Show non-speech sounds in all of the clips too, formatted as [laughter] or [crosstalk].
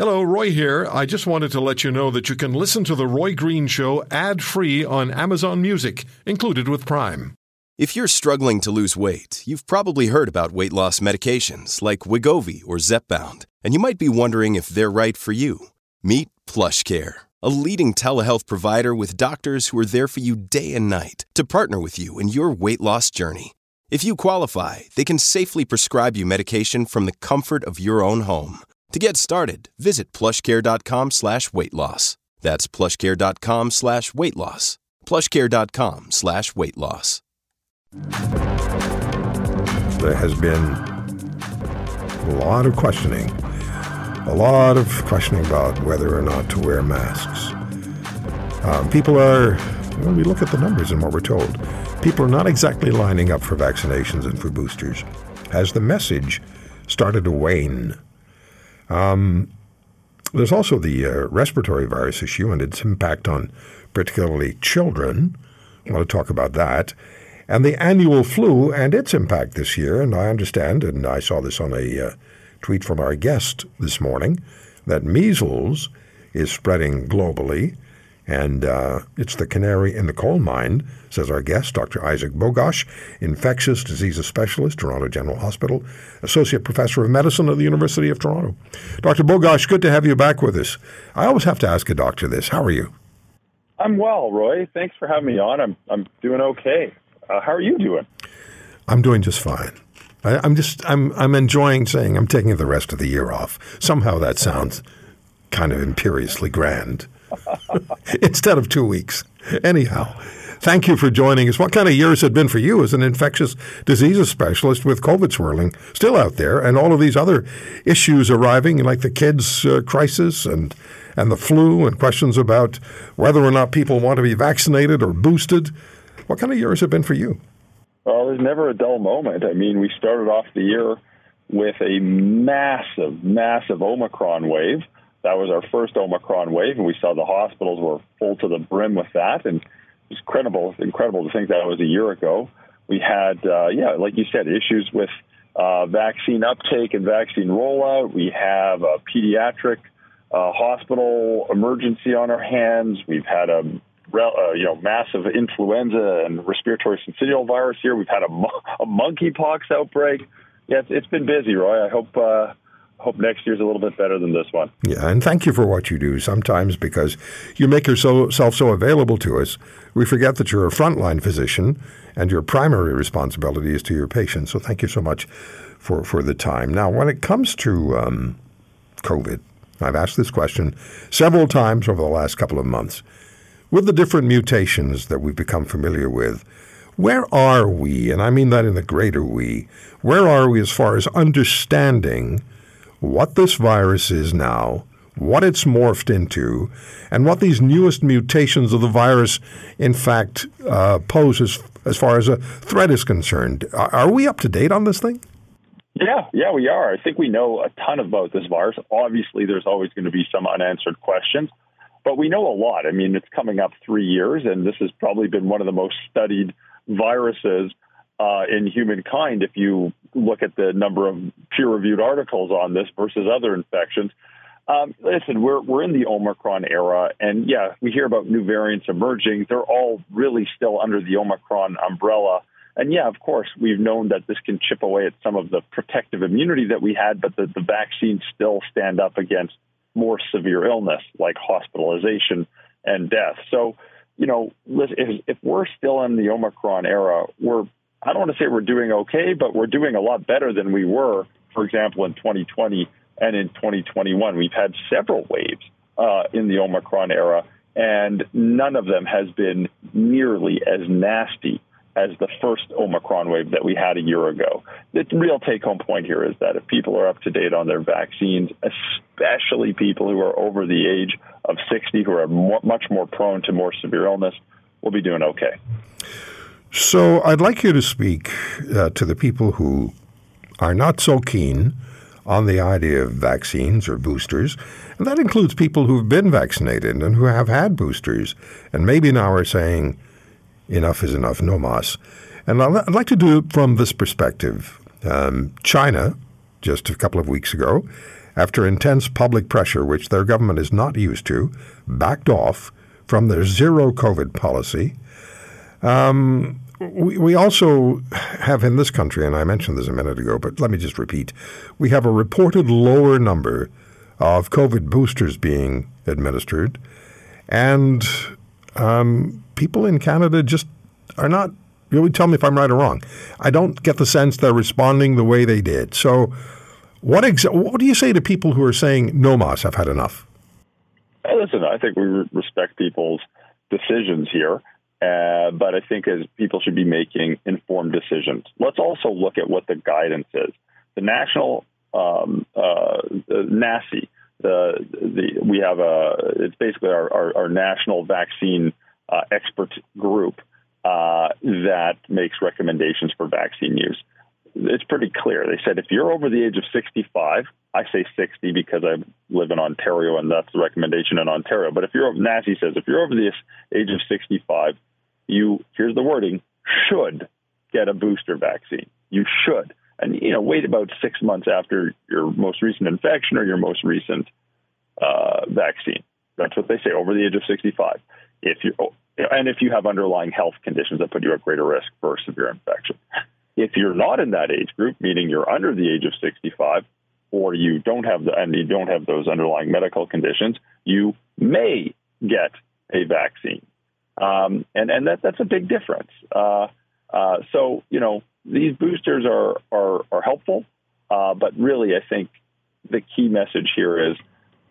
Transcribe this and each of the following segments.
Hello, Roy here. I just wanted to let you know that you can listen to The Roy Green Show ad free on Amazon Music, included with Prime. If you're struggling to lose weight, you've probably heard about weight loss medications like Wegovy or Zepbound, and you might be wondering if they're right for you. Meet PlushCare, a leading telehealth provider with doctors who are there for you day and night to partner with you in your weight loss journey. If you qualify, they can safely prescribe you medication from the comfort of your own home. To get started, visit plushcare.com slash weight loss. That's plushcare.com slash weight loss. Plushcare.com slash weight loss. There has been a lot of questioning, a lot of questioning about whether or not to wear masks. Um, people are, when we look at the numbers and what we're told, people are not exactly lining up for vaccinations and for boosters. Has the message started to wane? Um, there's also the uh, respiratory virus issue and its impact on particularly children. I want to talk about that. And the annual flu and its impact this year. And I understand, and I saw this on a uh, tweet from our guest this morning, that measles is spreading globally. And uh, it's the canary in the coal mine, says our guest, Dr. Isaac Bogoch, infectious diseases specialist, Toronto General Hospital, associate professor of medicine at the University of Toronto. Dr. Bogoch, good to have you back with us. I always have to ask a doctor this. How are you? I'm well, Roy. Thanks for having me on. I'm I'm doing okay. Uh, how are you doing? I'm doing just fine. I, am just I'm I'm enjoying saying I'm taking the rest of the year off. Somehow that sounds kind of imperiously grand. [laughs] Instead of two weeks. Anyhow, thank you for joining us. What kind of year has it been for you as an infectious diseases specialist with COVID swirling still out there and all of these other issues arriving, like the kids' uh, crisis and and the flu and questions about whether or not people want to be vaccinated or boosted? What kind of year has it been for you? Well, there's never a dull moment. I mean, we started off the year with a massive, massive Omicron wave. That was our first Omicron wave, and we saw the hospitals were full to the brim with that. And it's incredible, incredible to think that was a year ago. We had, uh, yeah, like you said, issues with uh, vaccine uptake and vaccine rollout. We have a pediatric uh, hospital emergency on our hands. We've had a uh, you know, massive influenza and respiratory syncytial virus here. We've had a, a monkeypox outbreak. Yeah, it's, it's been busy, Roy. I hope uh, hope next year's a little bit better than this one. Yeah, and thank you for what you do. Sometimes because you make yourself so available to us, we forget that you're a frontline physician and your primary responsibility is to your patients. So thank you so much for, for the time. Now, when it comes to um, COVID, I've asked this question several times over the last couple of months. With the different mutations that we've become familiar with, where are we, and I mean that in the greater we, where are we as far as understanding what this virus is now, what it's morphed into, and what these newest mutations of the virus, in fact, uh, pose as, as far as a threat is concerned? Are, are we up to date on this thing? Yeah, yeah, we are. I think we know a ton about this virus. Obviously, there's always going to be some unanswered questions, but we know a lot. I mean, it's coming up three years, and this has probably been one of the most studied viruses uh, in humankind if you look at the number of peer-reviewed articles on this versus other infections. Um, listen, we're we're in the Omicron era, and yeah, we hear about new variants emerging. They're all really still under the Omicron umbrella. And yeah, of course, we've known that this can chip away at some of the protective immunity that we had, but the, the vaccines still stand up against more severe illness like hospitalization and death. So, you know, if, if we're still in the Omicron era, we're I don't want to say we're doing okay, but we're doing a lot better than we were, for example, in 2020 and in 2021. We've had several waves uh, in the Omicron era, and none of them has been nearly as nasty as the first Omicron wave that we had a year ago. The real take home point here is that if people are up to date on their vaccines, especially people who are over the age of 60, who are more, much more prone to more severe illness, we'll be doing okay. So I'd like you to speak uh, to the people who are not so keen on the idea of vaccines or boosters, and that includes people who've been vaccinated and who have had boosters, and maybe now are saying, enough is enough, no mas. And I'd like to do it from this perspective. Um, China, just a couple of weeks ago, after intense public pressure, which their government is not used to, backed off from their zero COVID policy. Um, we, we also have in this country, and I mentioned this a minute ago, but let me just repeat we have a reported lower number of COVID boosters being administered, and um, people in Canada just are not. Really, tell me if I'm right or wrong. I don't get the sense they're responding the way they did. So, what exa- what do you say to people who are saying, "No, Moss, I've had enough"? Listen, I think we respect people's decisions here. Uh, but I think as people should be making informed decisions. Let's also look at what the guidance is. The national um, uh, NACI, the, the, we have a it's basically our, our, our national vaccine uh, expert group uh, that makes recommendations for vaccine use. It's pretty clear. They said if you're over the age of 65, I say 60 because I live in Ontario and that's the recommendation in Ontario. But if you're NACI says if you're over the age of 65, you here's the wording should get a booster vaccine. You should, and you know, wait about six months after your most recent infection or your most recent uh, vaccine. That's what they say over the age of 65. If you and if you have underlying health conditions that put you at greater risk for severe infection. If you're not in that age group, meaning you're under the age of 65, or you don't have the and you don't have those underlying medical conditions, you may get a vaccine. Um, and and that that's a big difference. Uh, uh, so you know these boosters are are, are helpful, uh, but really I think the key message here is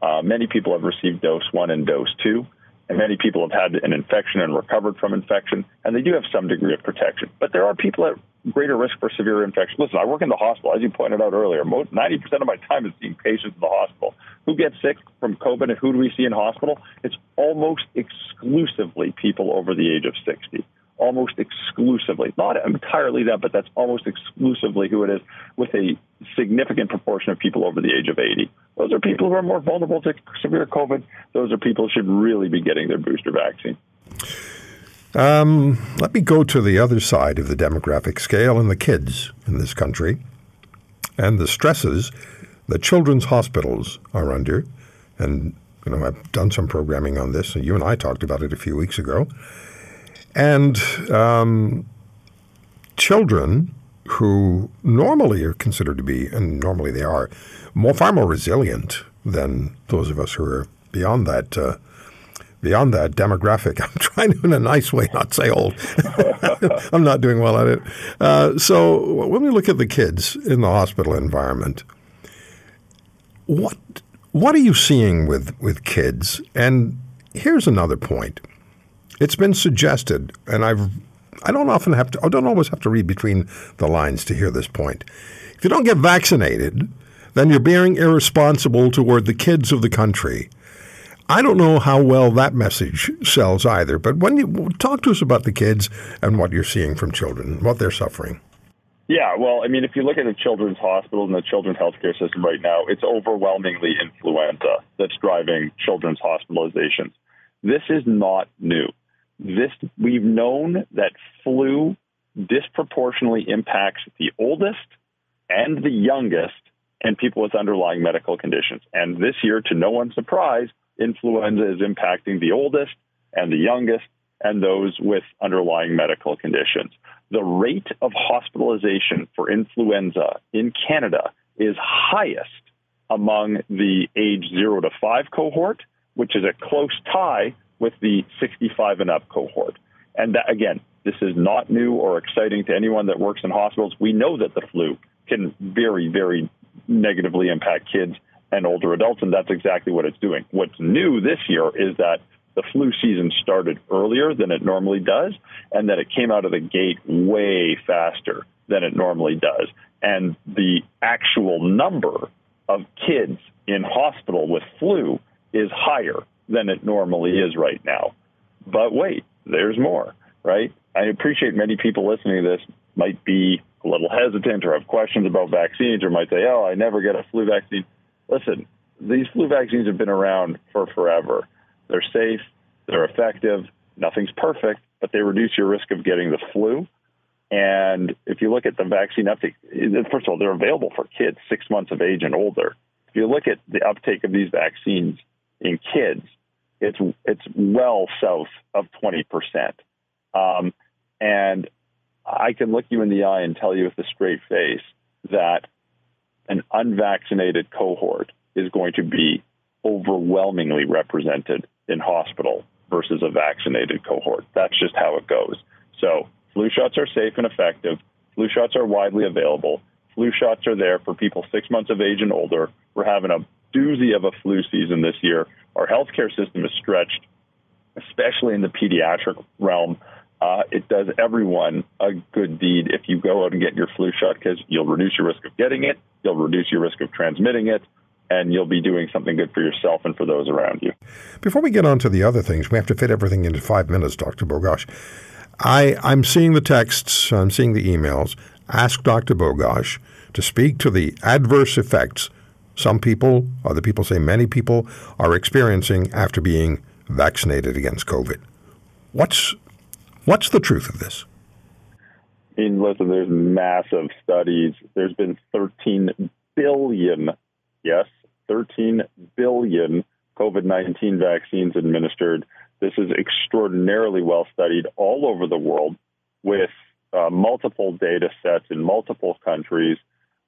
uh, many people have received dose one and dose two, and many people have had an infection and recovered from infection, and they do have some degree of protection. But there are people at greater risk for severe infection. Listen, I work in the hospital, as you pointed out earlier. Most, 90% of my time is seeing patients in the hospital. Who gets sick from COVID and who do we see in hospital? It's almost exclusively people over the age of 60. Almost exclusively. Not entirely that, but that's almost exclusively who it is, with a significant proportion of people over the age of 80. Those are people who are more vulnerable to severe COVID. Those are people who should really be getting their booster vaccine. Um, let me go to the other side of the demographic scale and the kids in this country and the stresses that children's hospitals are under. And, you know, I've done some programming on this, and you and I talked about it a few weeks ago. And um, children who normally are considered to be, and normally they are, more far more resilient than those of us who are beyond that uh, beyond that demographic. [laughs] I'm trying to, in a nice way, not say old. [laughs] I'm not doing well at it. Uh, so when we look at the kids in the hospital environment, what what are you seeing with with kids? And here's another point. It's been suggested, and I've I don't often have to I don't always have to read between the lines to hear this point. If you don't get vaccinated, then you're being irresponsible toward the kids of the country I don't know how well that message sells either, but when you talk to us about the kids and what you're seeing from children, what they're suffering. Yeah, well, I mean, if you look at the children's hospital and the children's healthcare system right now, it's overwhelmingly influenza that's driving children's hospitalizations. This is not new. This we've known that flu disproportionately impacts the oldest and the youngest and people with underlying medical conditions. And this year, to no one's surprise, influenza is impacting the oldest and the youngest and those with underlying medical conditions. The rate of hospitalization for influenza in Canada is highest among the age 0 to 5 cohort, which is a close tie with the 65 and up cohort. And that, again, this is not new or exciting to anyone that works in hospitals. We know that the flu can very, very negatively impact kids and older adults, and that's exactly what it's doing. What's new this year is that the flu season started earlier than it normally does, and that it came out of the gate way faster than it normally does. And the actual number of kids in hospital with flu is higher than it normally is right now. But wait, there's more, right? I appreciate many people listening to this might be a little hesitant or have questions about vaccines or might say, oh, I never get a flu vaccine listen, these flu vaccines have been around for forever. They're safe, they're effective, nothing's perfect, but they reduce your risk of getting the flu. And if you look at the vaccine uptake, first of all, they're available for kids six months of age and older. If you look at the uptake of these vaccines in kids, it's it's well south of 20 percent. Um, and I can look you in the eye and tell you with a straight face that an unvaccinated cohort is going to be overwhelmingly represented in hospital versus a vaccinated cohort. That's just how it goes. So flu shots are safe and effective. Flu shots are widely available. Flu shots are there for people six months of age and older. We're having a doozy of a flu season this year. Our healthcare system is stretched, especially in the pediatric realm. Uh, it does everyone a good deed if you go out and get your flu shot because you'll reduce your risk of getting it, you'll reduce your risk of transmitting it, and you'll be doing something good for yourself and for those around you. Before we get on to the other things, we have to fit everything into five minutes, Dr. Bogoch. I, I'm seeing the texts, I'm seeing the emails. Ask Dr. Bogoch to speak to the adverse effects some people, other people say many people, are experiencing after being vaccinated against COVID. What's what's the truth of this? I mean, listen, there's massive studies. There's been 13 billion, yes, 13 billion COVID 19 vaccines administered. This is extraordinarily well studied all over the world with uh, multiple data sets in multiple countries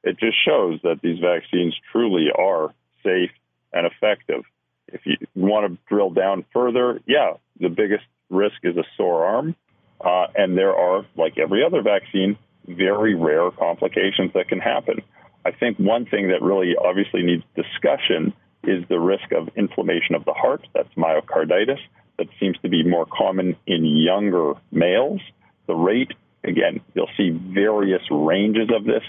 it just shows that these vaccines truly are safe and effective. If you want to drill down further, yeah, the biggest risk is a sore arm. Uh, and there are, like every other vaccine, very rare complications that can happen. I think one thing that really obviously needs discussion is the risk of inflammation of the heart. That's myocarditis. That seems to be more common in younger males. The rate, again, you'll see various ranges of this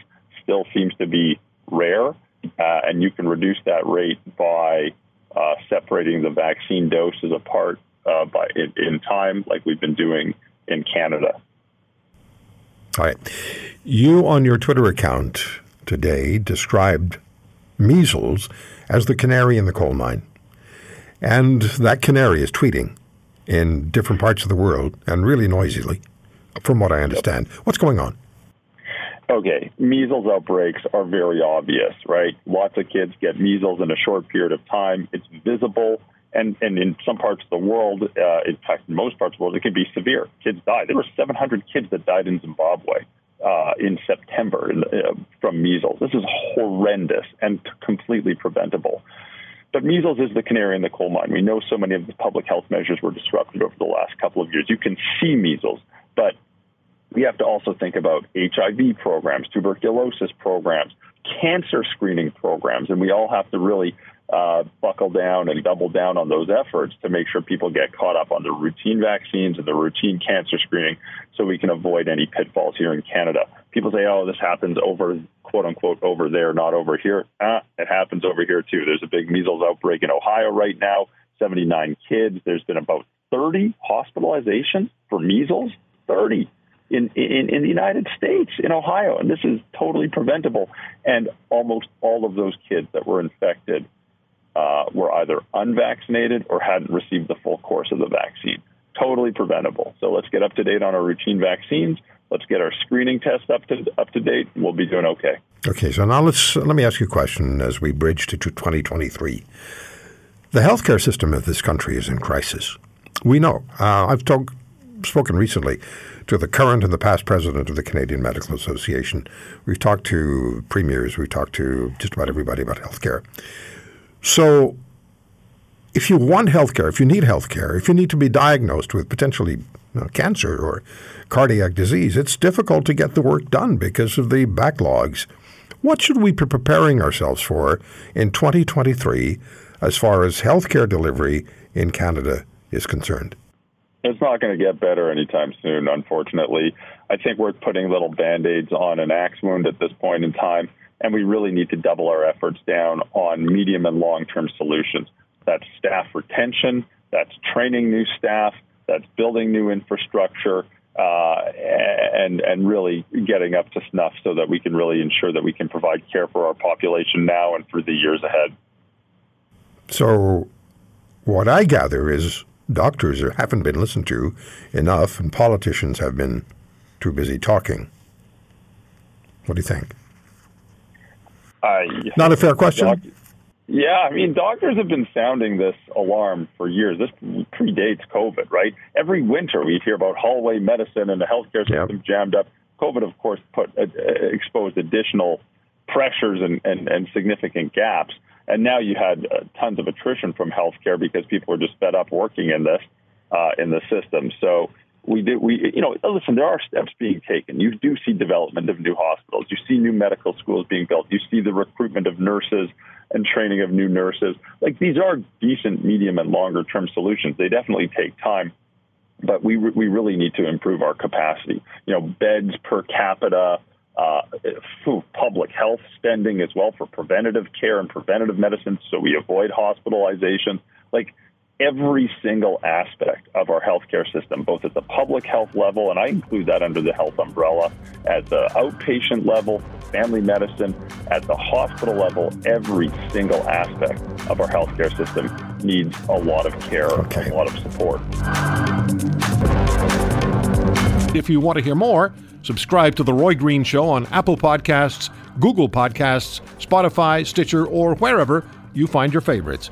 still seems to be rare, uh, and you can reduce that rate by uh, separating the vaccine doses apart uh, by in, in, time, like we've been doing in Canada. All right, you on your Twitter account today described measles as the canary in the coal mine, and that canary is tweeting in different parts of the world and really noisily, from what I understand. What's going on? Okay, measles outbreaks are very obvious, right? Lots of kids get measles in a short period of time. It's visible, and, and in some parts of the world, uh, in fact, in most parts of the world, it can be severe. Kids die. There were 700 kids that died in Zimbabwe uh, in September uh, from measles. This is horrendous and completely preventable. But measles is the canary in the coal mine. We know so many of the public health measures were disrupted over the last couple of years. You can see measles, but we have to also think about HIV programs, tuberculosis programs, cancer screening programs, and we all have to really uh, buckle down and double down on those efforts to make sure people get caught up on the routine vaccines and the routine cancer screening so we can avoid any pitfalls here in Canada. People say, oh, this happens over, quote unquote, over there, not over here. Ah, it happens over here too. There's a big measles outbreak in Ohio right now, 79 kids. There's been about 30 hospitalizations for measles. 30 in, in, in the United States, in Ohio, and this is totally preventable. And almost all of those kids that were infected uh, were either unvaccinated or hadn't received the full course of the vaccine. Totally preventable. So let's get up to date on our routine vaccines. Let's get our screening tests up to up to date, we'll be doing okay. Okay, so now let's let me ask you a question as we bridge to 2023. The healthcare system of this country is in crisis. We know. Uh, I've talked spoken recently to the current and the past president of the Canadian Medical Association. We've talked to premiers, we've talked to just about everybody about healthcare. So, if you want healthcare, if you need healthcare, if you need to be diagnosed with potentially you know, cancer or cardiac disease, it's difficult to get the work done because of the backlogs. What should we be preparing ourselves for in 2023 as far as healthcare delivery in Canada is concerned? It's not going to get better anytime soon, unfortunately. I think we're putting little band aids on an axe wound at this point in time, and we really need to double our efforts down on medium and long term solutions. That's staff retention, that's training new staff, that's building new infrastructure. Uh, and and really getting up to snuff so that we can really ensure that we can provide care for our population now and for the years ahead. So, what I gather is doctors haven't been listened to enough, and politicians have been too busy talking. What do you think? I, Not a fair question. Doc- Yeah, I mean, doctors have been sounding this alarm for years. This predates COVID, right? Every winter we hear about hallway medicine and the healthcare system yep. jammed up. COVID, of course, put uh, exposed additional pressures and, and, and significant gaps. And now you had uh, tons of attrition from healthcare because people are just fed up working in this uh, in the system. So we did we you know listen there are steps being taken. You do see development of new hospitals. You see new medical schools being built. You see the recruitment of nurses and training of new nurses. Like these are decent medium and longer term solutions. They definitely take time but we we really need to improve our capacity. You know beds per capita uh, public health spending as well for preventative care and preventative medicine so we avoid hospitalization. Like every single aspect of our healthcare system, both at the public health level, and I include that under the health umbrella, at the outpatient level, family medicine, at the hospital level, every single aspect of our healthcare system needs a lot of care, okay. a lot of support. If you want to hear more, subscribe to The Roy Green Show on Apple Podcasts, Google Podcasts, Spotify, Stitcher, or wherever you find your favorites.